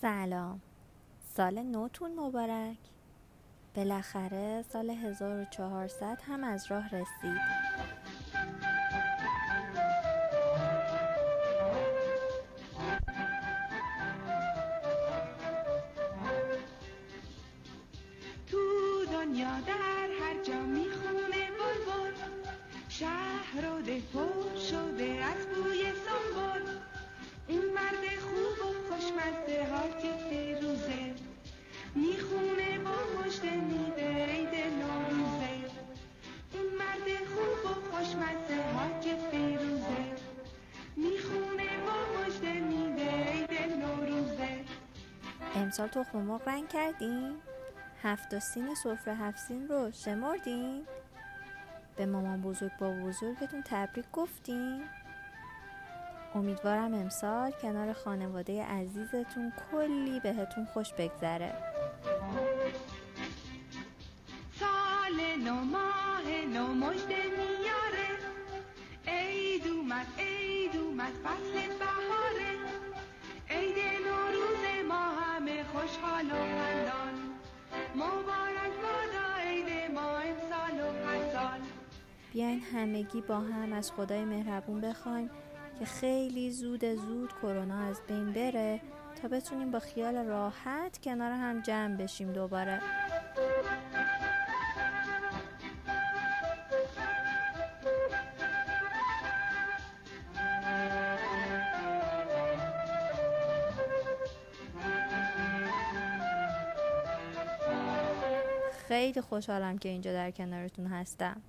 سلام. سال نوتون مبارک. بالاخره سال 1400 هم از راه رسید. امسال تخم مرغ رنگ کردین؟ هفت سین سفره هفت سین رو شمردین؟ به مامان بزرگ با بزرگتون تبریک گفتین؟ امیدوارم امسال کنار خانواده عزیزتون کلی بهتون خوش بگذره سال نو ماه نو مجد میاره عید اومد عید اومد فصل بیاین همگی با هم از خدای مهربون بخوایم که خیلی زود زود کرونا از بین بره تا بتونیم با خیال راحت کنار هم جمع بشیم دوباره. خیلی خوشحالم که اینجا در کنارتون هستم.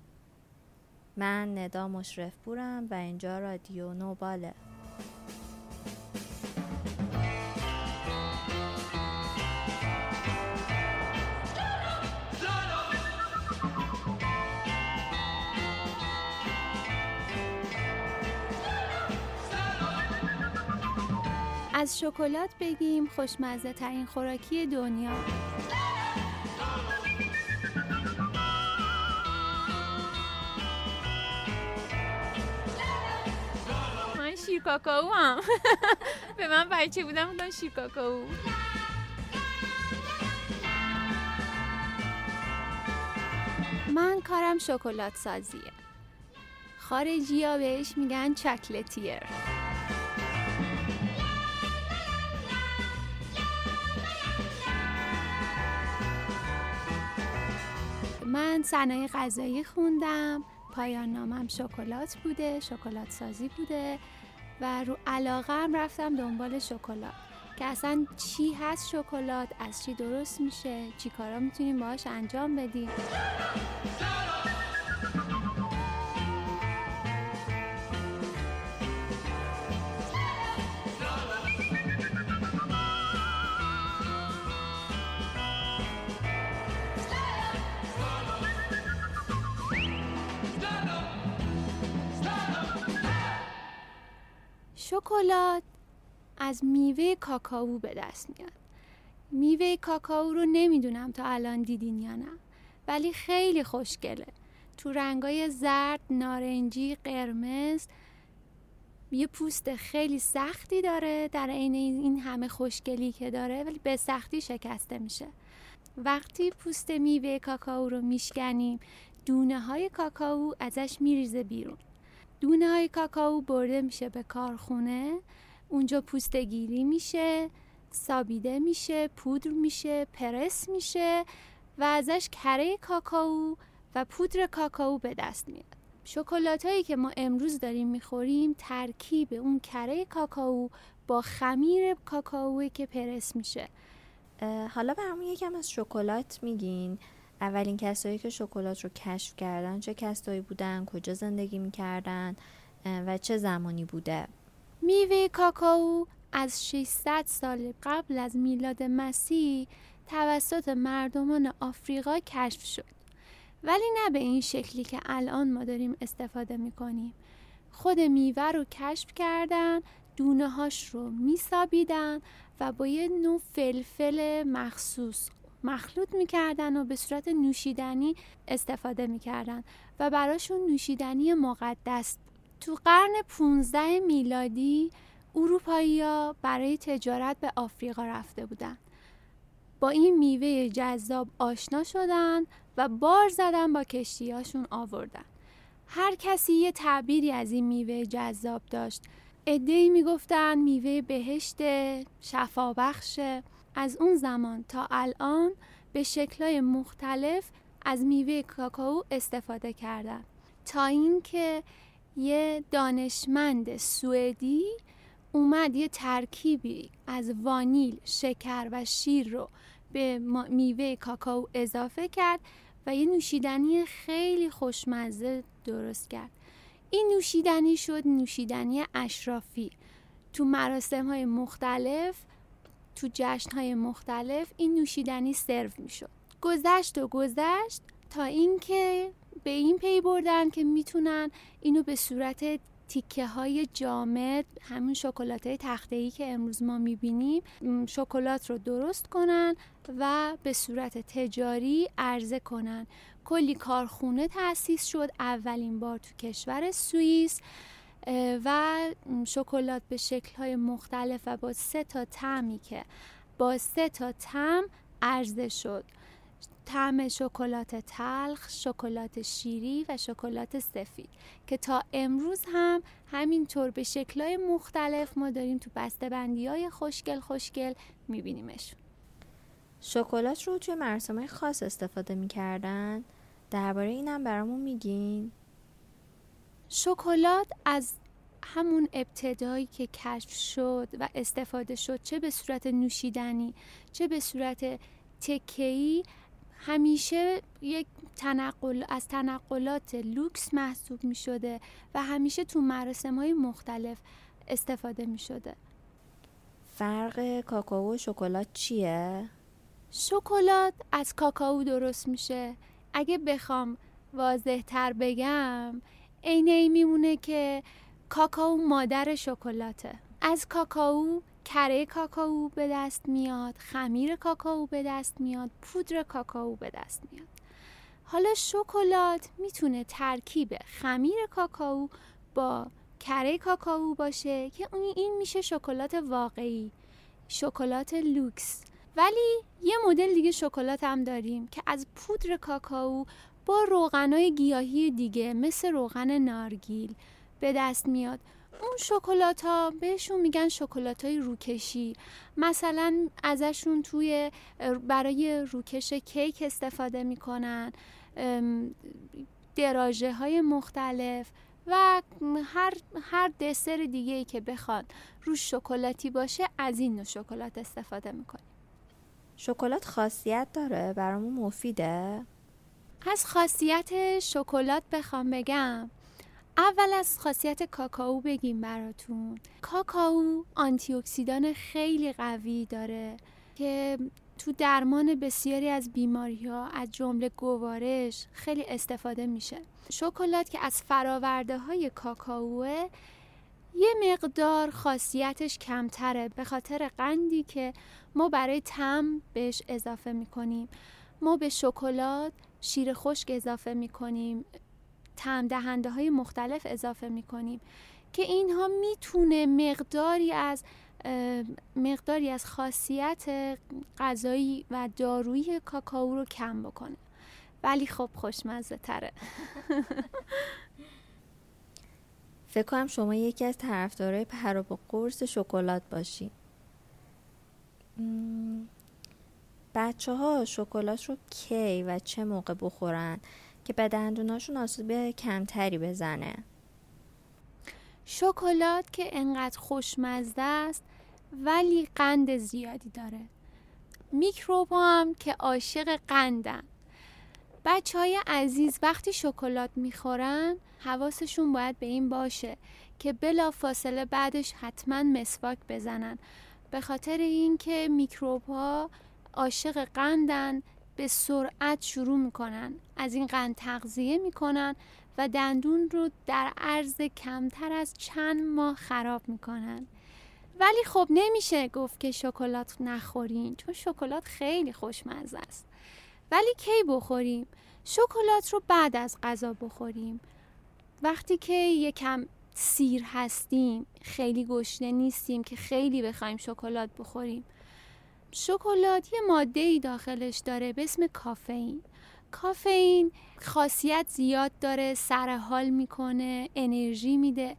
من ندا مشرف پورم و اینجا رادیو نوباله. از شکلات بگیم خوشمزه ترین خوراکی دنیا. من شیر کاکائو هم به من بچه بودم بودم؟ شیر کاکائو من کارم شکلات سازیه خارجی ها بهش میگن چکلتیر. من صنایع غذایی خوندم. پایان نامم شکلات بوده شکلات سازی بوده. و رو علاقه هم رفتم دنبال شکلات. که اصلا چی هست شکلات از چی درست میشه چی کارا می‌تونیم باهاش انجام بدیم. شکلات از میوه کاکائو به دست میاد. میوه کاکائو رو نمی‌دونم تا الان دیدین یا نه ولی خیلی خوشگله. تو رنگای زرد، نارنجی، قرمز یه پوست خیلی سختی داره در عین این همه خوشگلی که داره ولی به سختی شکسته میشه. وقتی پوست میوه کاکائو رو میشکنیم دونه های کاکائو ازش میریزه بیرون. دونه های کاکائو برده میشه به کارخونه اونجا پوسته گیری میشه سابیده میشه پودر میشه پرس میشه و ازش کره کاکائو و پودر کاکائو به دست میاد. شکلات هایی که ما امروز داریم می‌خوریم ترکیب اون کره کاکائو با خمیر کاکائو که پرس میشه. حالا برامون یکم از شکلات میگین. اولین کسایی که شکلات رو کشف کردن چه کسایی بودن کجا زندگی می‌کردن و چه زمانی بوده؟ میوه کاکائو از 600 سال قبل از میلاد مسیح توسط مردمان آفریقا کشف شد. ولی نه به این شکلی که الان ما داریم استفاده می‌کنیم. خود میوه رو کشف کردن دونه هاش رو میسابیدن و با یه نوع فلفل مخصوص مخلوط می‌کردن و به صورت نوشیدنی استفاده می‌کردن و براشون نوشیدنی مقدس تو قرن 15 میلادی اروپایی ها برای تجارت به آفریقا رفته بودند. با این میوه جذاب آشنا شدن و بار زدن با کشتیاشون آوردن. هر کسی یه تعبیری از این میوه جذاب داشت. ادهی می‌گفتن میوه بهشت شفابخشه. از اون زمان تا الان به شکلهای مختلف از میوه کاکائو استفاده کردن تا اینکه یه دانشمند سوئدی اومد یه ترکیبی از وانیل، شکر و شیر رو به میوه کاکائو اضافه کرد و یه نوشیدنی خیلی خوشمزه درست کرد. این نوشیدنی شد نوشیدنی اشرافی. تو مراسم های مختلف تو جشن های مختلف این نوشیدنی سرو می شد گذشت و گذشت تا اینکه به این پی بردن که می‌تونن اینو به صورت تیکه های جامد همین شکلات های تخته ای که امروز ما می‌بینیم شکلات رو درست کنن و به صورت تجاری عرضه کنن. کلی کارخونه تأسیس شد. اولین بار تو کشور سوئیس. و شکلات به شکل های مختلف و با سه تا تعمی که با سه تا تم عرضه شد. طعم شکلات تلخ، شکلات شیری و شکلات سفید که تا امروز هم همینطور به شکلهای مختلف ما داریم تو بندی های خوشگل خوشگل میبینیمشون شکلات رو توی مراسم خاص استفاده می‌کردن؟ درباره اینم برامون میگین. شکلات از همون ابتدایی که کشف شد و استفاده شد چه به صورت نوشیدنی چه به صورت تکهی همیشه یک تنقل از تنقلات لوکس محسوب می شده و همیشه تو مراسم های مختلف استفاده می شده فرق کاکائو و شکلات چیه؟ شکلات از کاکائو درست میشه اگه بخوام واضح تر بگم عین این میمونه که کاکائو مادر شکلاته. از کاکائو کره کاکائو به دست میاد خمیر کاکائو به دست میاد پودر کاکائو به دست میاد. حالا شکلات می‌تونه ترکیب خمیر کاکائو با کره کاکائو باشه که اون این میشه شکلات واقعی شکلات لوکس. ولی یه مدل دیگه شکلات هم داریم که از پودر کاکائو با روغنای گیاهی دیگه مثل روغن نارگیل به دست میاد. اون شکلات ها بهشون میگن شکلات های روکشی. مثلا ازشون توی برای روکش کیک استفاده می‌کنن دراجه های مختلف و هر هر دسر دیگه ای که بخواد روش شکلاتی باشه از این نوع شکلات استفاده می‌کنیم. شکلات خاصیت داره؟ برامون مفیده؟ از خاصیت شکلات بخوام بگم. اول از خاصیت کاکائو بگیم براتون. کاکائو آنتی اکسیدان خیلی قوی داره که تو درمان بسیاری از بیماری ها از جمله گوارش خیلی استفاده میشه. شکلات که از فراورده های کاکائوه یه مقدار خاصیتش کمتره به خاطر قندی که ما برای تم بهش اضافه می‌کنیم. ما به شکلات شیر خشک اضافه می‌کنیم تم دهنده های مختلف اضافه می کنیم که اینها می‌تونه مقداری از مقداری از خاصیت غذایی و دارویی کاکائو رو کم بکنه. ولی خب خوشمزه تره فکر کنم شما یکی از طرفدارای پر و قرص شکلات باشی. بچه ها شکلات رو کی و چه موقع بخورن که به دندوناشون آسیب کمتری بزنه؟ شکلات که انقدر خوشمزه است ولی قند زیادی داره. میکروب هم که عاشق قندن. بچه های عزیز وقتی شکلات می‌خورن حواسشون باید به این باشه که بلا فاصله بعدش حتما مسواک بزنن. به خاطر اینکه میکروب ها عاشق قندن به سرعت شروع می‌کنن. از این قند تغذیه می‌کنن و دندون رو در عرض کمتر از چند ماه خراب می‌کنن. ولی خب نمیشه گفت که شکلات نخورین چون شکلات خیلی خوشمزه است. ولی کی بخوریم؟ شکلات رو بعد از غذا بخوریم. وقتی که یکم سیر هستیم خیلی گشنه نیستیم که خیلی بخوایم شکلات بخوریم. شکلات یه ماده ای داخلش داره به اسم کافئین. کافئین خاصیت زیاد داره سر حال می‌کنه انرژی میده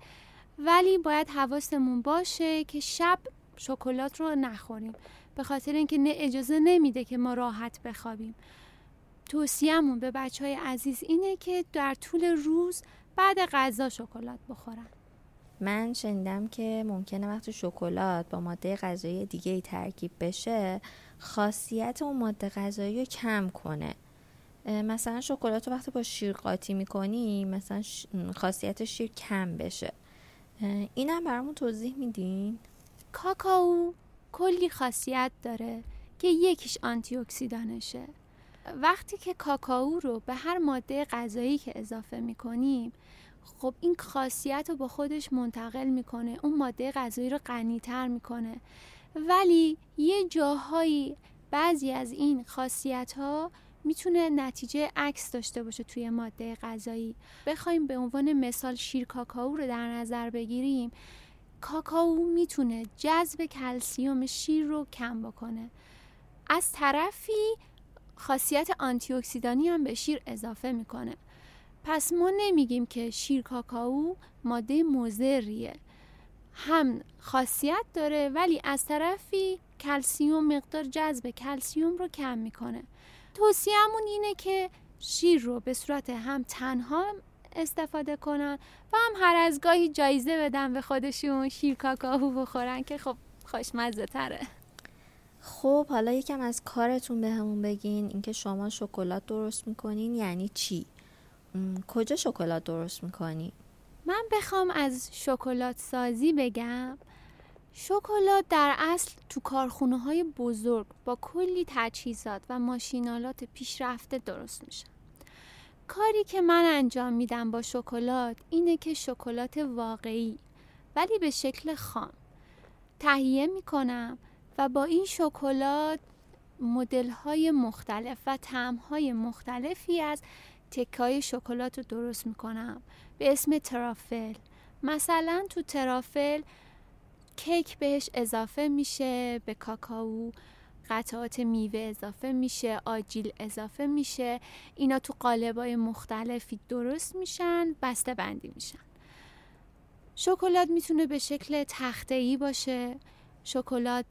ولی باید حواستمون باشه که شب شکلات رو نخوریم. به خاطر اینکه نه اجازه نمیده که ما راحت بخوابیم. توصیهمون به بچه های عزیز اینه که در طول روز بعد غذا شکلات بخورن. من شنیدم که ممکنه وقتی شکلات با ماده غذایی دیگه ای ترکیب بشه خاصیت اون ماده غذایی رو کم کنه. مثلا شکلات رو وقتی با شیر قاطی می‌کنی مثلا خاصیت شیر کم بشه. اینم برامون توضیح میدین؟ کاکائو کلی خاصیت داره که یکیش آنتی اکسیدانشه وقتی که کاکائو رو به هر ماده غذایی که اضافه می‌کنیم خب این خاصیت رو با خودش منتقل می‌کنه. اون ماده غذایی رو غنیتر می‌کنه. ولی یه جاهایی بعضی از این خاصیت ها می‌تونه نتیجه عکس داشته باشه توی ماده غذایی. بخوایم به عنوان مثال شیر کاکائو رو در نظر بگیریم. کاکائو می‌تونه جذب کلسیوم شیر رو کم بکنه. از طرفی خاصیت آنتی هم به شیر اضافه می‌کنه. پس ما نمیگیم که شیر کاکائو ماده مضریه. هم خاصیت داره ولی از طرفی کلسیوم مقدار جذب کلسیوم رو کم می‌کنه. توصیهمون اینه که شیر رو به صورت هم تنها استفاده کنن و هم هر از گاهی جایزه بدن به خودشون شیر کاکائو بخورن که خب خوشمزه تره. خب حالا یکم از کارتون به بگین. اینکه شما شکلات درست می‌کنین یعنی چی؟ کجا شکلات درست می‌کنی؟ من بخوام از شکلات سازی بگم. شکلات در اصل تو کارخونه های بزرگ با کلی تجهیزات و ماشینالات پیشرفته درست میشه. کاری که من انجام میدم با شکلات اینه که شکلات واقعی ولی به شکل خام. تهیه می‌کنم و با این شکلات مدل های مختلف و طعم های مختلفی از تکای شکلات رو درست می‌کنم. به اسم ترافل. مثلا تو ترافل کیک بهش اضافه میشه به کاکائو قطعات میوه اضافه میشه آجیل اضافه میشه. اینا تو قالبای مختلفی درست میشن بسته بندی میشن. شکلات می‌تونه به شکل تخته ای باشه. شکلات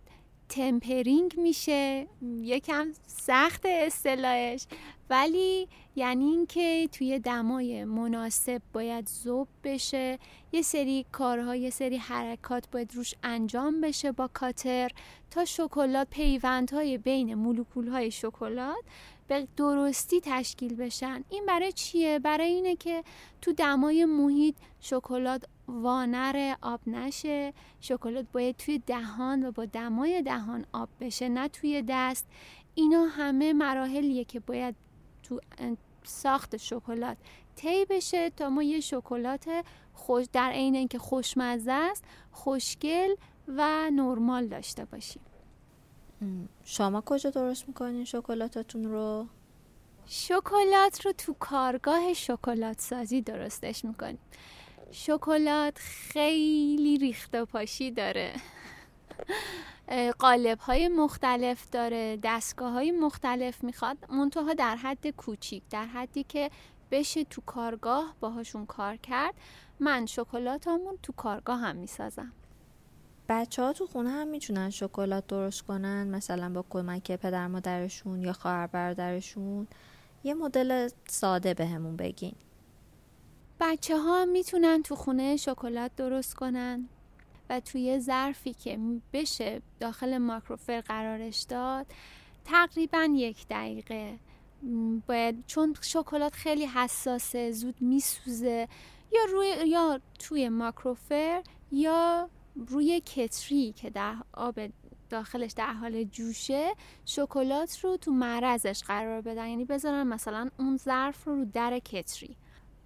تمپرینگ میشه. یکم سخت اصطلاحش. ولی یعنی اینکه توی دمای مناسب باید زوب بشه. یه سری کارها یه سری حرکات باید روش انجام بشه با کاتر تا شکلات پیوندهای بین مولکولهای شکلات به درستی تشکیل بشن. این برای چیه؟ برای اینه که تو دمای محیط شکلات وانر آب نشه. شکلات باید توی دهان و با دمای دهان آب بشه نه توی دست. اینا همه مراحلیه که باید تو ساخت شکلات طی بشه تا ما یه شکلات خوش در عین اینکه خوشمزه است خوشگل و نرمال داشته باشیم. شما کجا درست می‌کنین شکلاتاتون رو؟ شکلات رو تو کارگاه شکلات سازی درستش می‌کنیم. شکلات خیلی ریخت و پاشی داره. قالب های مختلف داره دستگاه های مختلف می‌خواد منتها در حد کوچیک در حدی که بشه تو کارگاه باهاشون کار کرد من شکلاتامون تو کارگاه هم می‌سازم. بچه ها تو خونه هم می‌تونن شکلات درست کنن مثلا با کمک پدر مادرشون یا خواهر برادرشون. یه مدل ساده بهمون به بگین. بچه ها می‌تونن تو خونه شکلات درست کنن و توی ظرفی که بشه داخل ماکروفر قرارش داد تقریبا یک دقیقه. باید چون شکلات خیلی حساسه زود میسوزه یا روی یا توی ماکروفر یا روی کتری که در آب داخلش در حال جوشه شکلات رو تو معرضش قرار بدن. یعنی بذارن مثلا اون ظرف رو رو در کتری.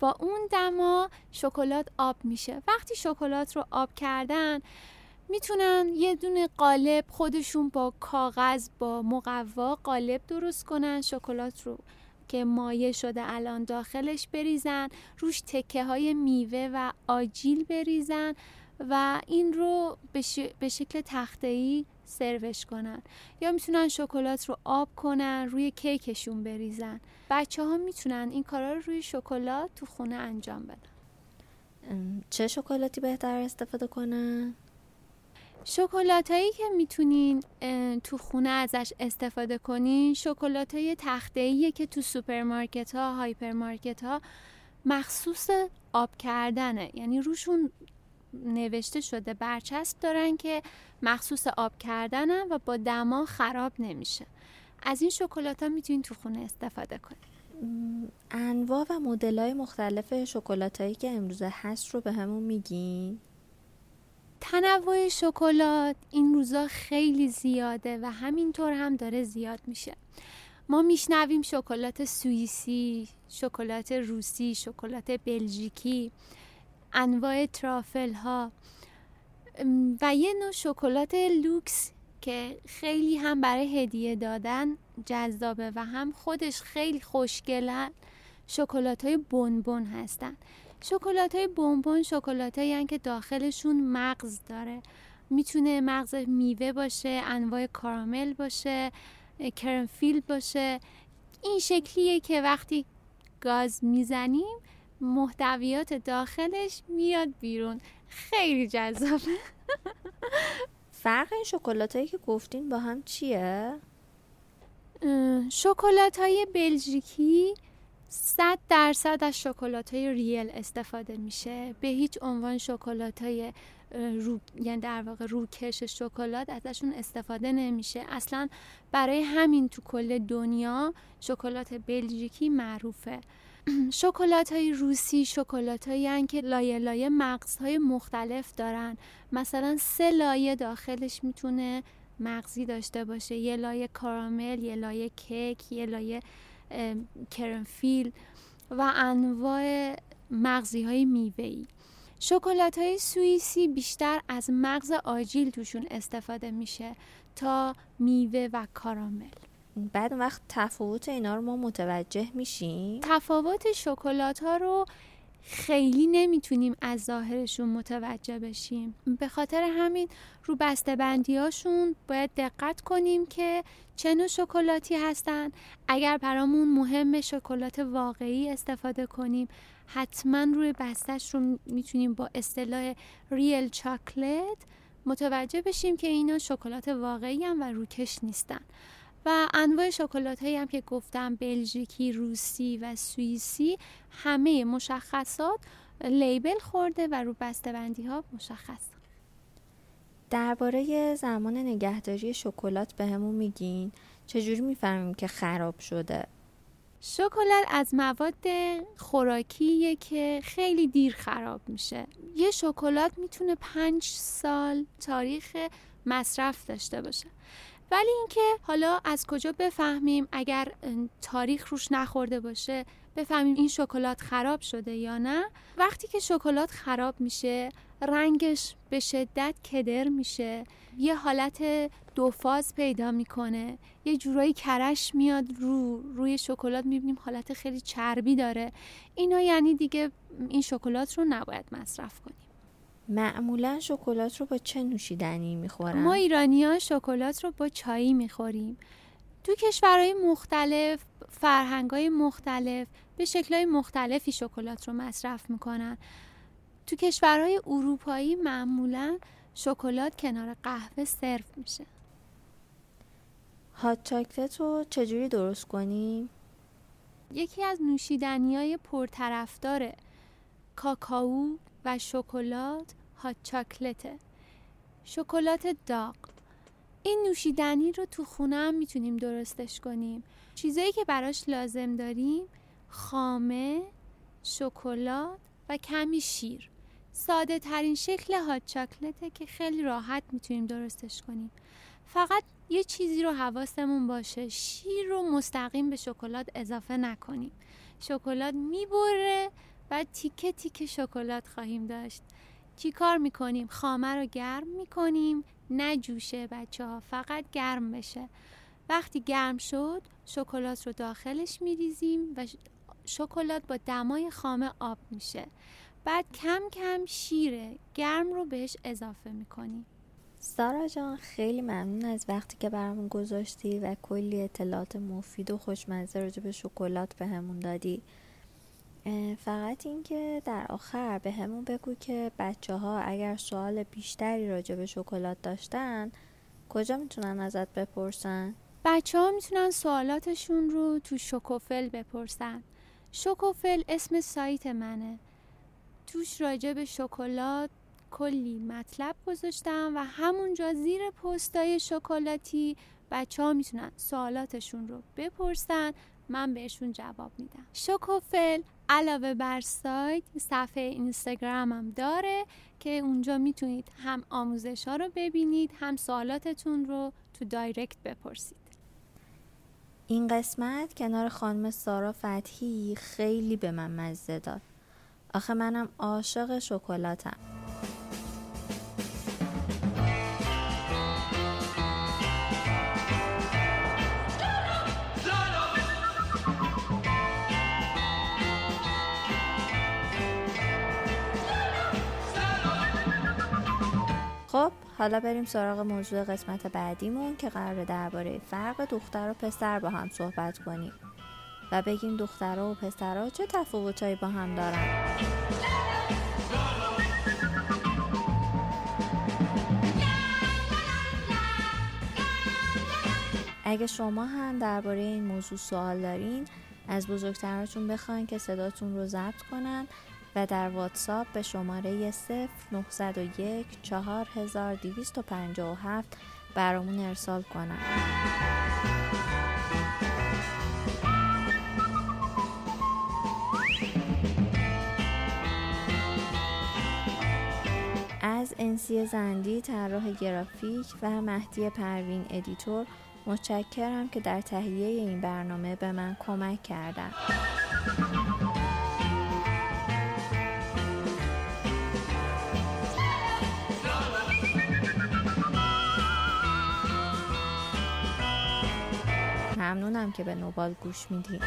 با اون دما شکلات آب میشه. وقتی شکلات رو آب کردن می‌تونن یه دونه قالب خودشون با کاغذ با مقوا قالب درست کنن شکلات رو که مایه شده الان داخلش بریزن روش تکه های میوه و آجیل بریزن و این رو به شکل تخته‌ای سروش کنن. یا می‌تونن شکلات رو آب کنن روی کیکشون بریزن. بچه ها می‌تونن این کارا رو روی شکلات تو خونه انجام بدن. چه شکلاتی بهتر استفاده کنن؟ شکلات هایی که می‌تونین تو خونه ازش استفاده کنین شکلات های تخته که تو سوپرمارکت ها هایپرمارکت ها مخصوص آب کردنه. یعنی روشون نوشته شده برچسب دارن که مخصوص آب کردنن و با دما خراب نمیشه. از این شکلات ها می‌تونین تو خونه استفاده کنین انواع و مدل های مختلف شکلات هایی که امروزه هست رو بهمون میگین؟ تنوع شکلات این روزا خیلی زیاده و همینطور هم داره زیاد میشه. ما میشنویم شکلات سوئیسی، شکلات روسی، شکلات بلژیکی، انواع ترافل ها و یه نوع شکلات لوکس که خیلی هم برای هدیه دادن جذابه و هم خودش خیلی خوشگلن شکلات های بونبون هستن. شکلات های بونبون شکلات هایی که داخلشون مغز داره. می‌تونه مغز میوه باشه انواع کارامل باشه کرمفیل باشه. این شکلیه که وقتی گاز می‌زنیم محتویات داخلش میاد بیرون. خیلی جذابه. فرق این شکلات هایی که گفتین با هم چیه؟ شکلات های بلژیکی صد درصد از شکلات های ریل استفاده میشه. به هیچ عنوان شکلات های رو... یعنی در واقع روکش شکلات ازشون استفاده نمیشه. اصلا برای همین تو کل دنیا شکلات بلژیکی معروفه. شکلات های روسی شکلات هایی که لایه لایه مغز های مختلف دارن. مثلا سه لایه داخلش می‌تونه مغزی داشته باشه. یه لایه کارامل یه لایه کیک یه لایه کرمفیل و انواع مغزی های میوهی شکلات های سوئیسی بیشتر از مغز آجیل توشون استفاده میشه تا میوه و کارامل. بعد وقت تفاوت اینا رو ما متوجه میشیم؟ تفاوت شکلات ها رو خیلی نمی‌تونیم از ظاهرشون متوجه بشیم. به خاطر همین رو بسته هاشون باید دقت کنیم که چه نوع شکلاتی هستن. اگر برامون مهم شکلات واقعی استفاده کنیم حتما روی بستش رو می‌تونیم با اصطلاح ریل چاکلت متوجه بشیم که اینا شکلات واقعی هم و روکش نیستن. و انواع شکلات هایی هم که گفتم بلژیکی، روسی و سوئیسی همه مشخصات لیبل خورده و رو بندی ها مشخص. درباره زمان نگهداری شکلات به همون میگین؟ چجوری می‌فهمیم که خراب شده؟ شکلات از مواد خوراکیه که خیلی دیر خراب میشه. یه شکلات می‌تونه پنج سال تاریخ مصرف داشته باشه. ولی اینکه حالا از کجا بفهمیم اگر تاریخ روش نخورده باشه بفهمیم این شکلات خراب شده یا نه. وقتی که شکلات خراب میشه رنگش به شدت کدر میشه. یه حالت دو فاز پیدا می‌کنه. یه جورایی کرش میاد رو روی شکلات می‌بینیم حالت خیلی چربی داره. اینا یعنی دیگه این شکلات رو نباید مصرف کنیم. معمولا شکلات رو با چه نوشیدنی می‌خورن؟ ما ایرانی ها شکلات رو با چایی می‌خوریم تو کشورهای مختلف فرهنگ مختلف به شکلهای مختلفی شکلات رو مصرف می‌کنن تو کشورهای اروپایی معمولا شکلات کنار قهوه سرو میشه هات چاکلت رو چجوری درست کنیم؟ یکی از نوشیدنی های پرطرفدار کاکائو و شکلات هات چاکلته شکلات داغ. این نوشیدنی رو تو خونه هم می‌تونیم درستش کنیم. چیزایی که براش لازم داریم خامه شکلات و کمی شیر. ساده ترین شکل هات چاکلته که خیلی راحت می‌تونیم درستش کنیم. فقط یه چیزی رو حواسمون باشه. شیر رو مستقیم به شکلات اضافه نکنیم. شکلات می‌بره و تیکه تیکه شکلات خواهیم داشت. چی کار می‌کنیم؟ خامه رو گرم می‌کنیم. نه جوشه بچه ها فقط گرم بشه. وقتی گرم شد شکلات رو داخلش میریزیم و شکلات با دمای خامه آب میشه. بعد کم کم شیر گرم رو بهش اضافه می‌کنیم. سارا جان خیلی ممنون از وقتی که برامون گذاشتی و کلی اطلاعات مفید و خوشمزه راجع به شکلات بهمون دادی. فقط اینکه در آخر به همون بگو که بچه ها اگر سوال بیشتری راجع به شکلات داشتن کجا می‌تونن ازت بپرسن؟ بچه ها می‌تونن سوالاتشون رو تو شکوفل بپرسن. شکوفل اسم سایت منه. توش راجع به شکلات کلی مطلب گذاشتم و همونجا زیر پستای شکلاتی بچه ها می‌تونن سوالاتشون رو بپرسن. من بهشون جواب میدم. شکوفل علاوه بر سایت صفحه اینستاگرامم داره که اونجا می‌تونید هم آموزش ها رو ببینید هم سوالاتتون رو تو دایرکت بپرسید. این قسمت کنار خانم سارا فتحی خیلی به من مزه داد. آخه منم عاشق شکلاتم. حالا بریم سراغ موضوع قسمت بعدیمون که قرار درباره فرق دختر و پسر با هم صحبت کنیم و بگیم دخترها و پسرها چه تفاوتهایی با هم دارن. اگه شما هم درباره این موضوع سوال دارین از بزرگتراتون بخواین که صداتون رو ضبط کنن و در واتساپ به شماره 0901 4257 برامون ارسال کنن. از انسی زندی طراح گرافیک و مهدی پروین ادیتور متشکرم که در تهیه این برنامه به من کمک کردن. ممنونم که به نوبال گوش می‌دید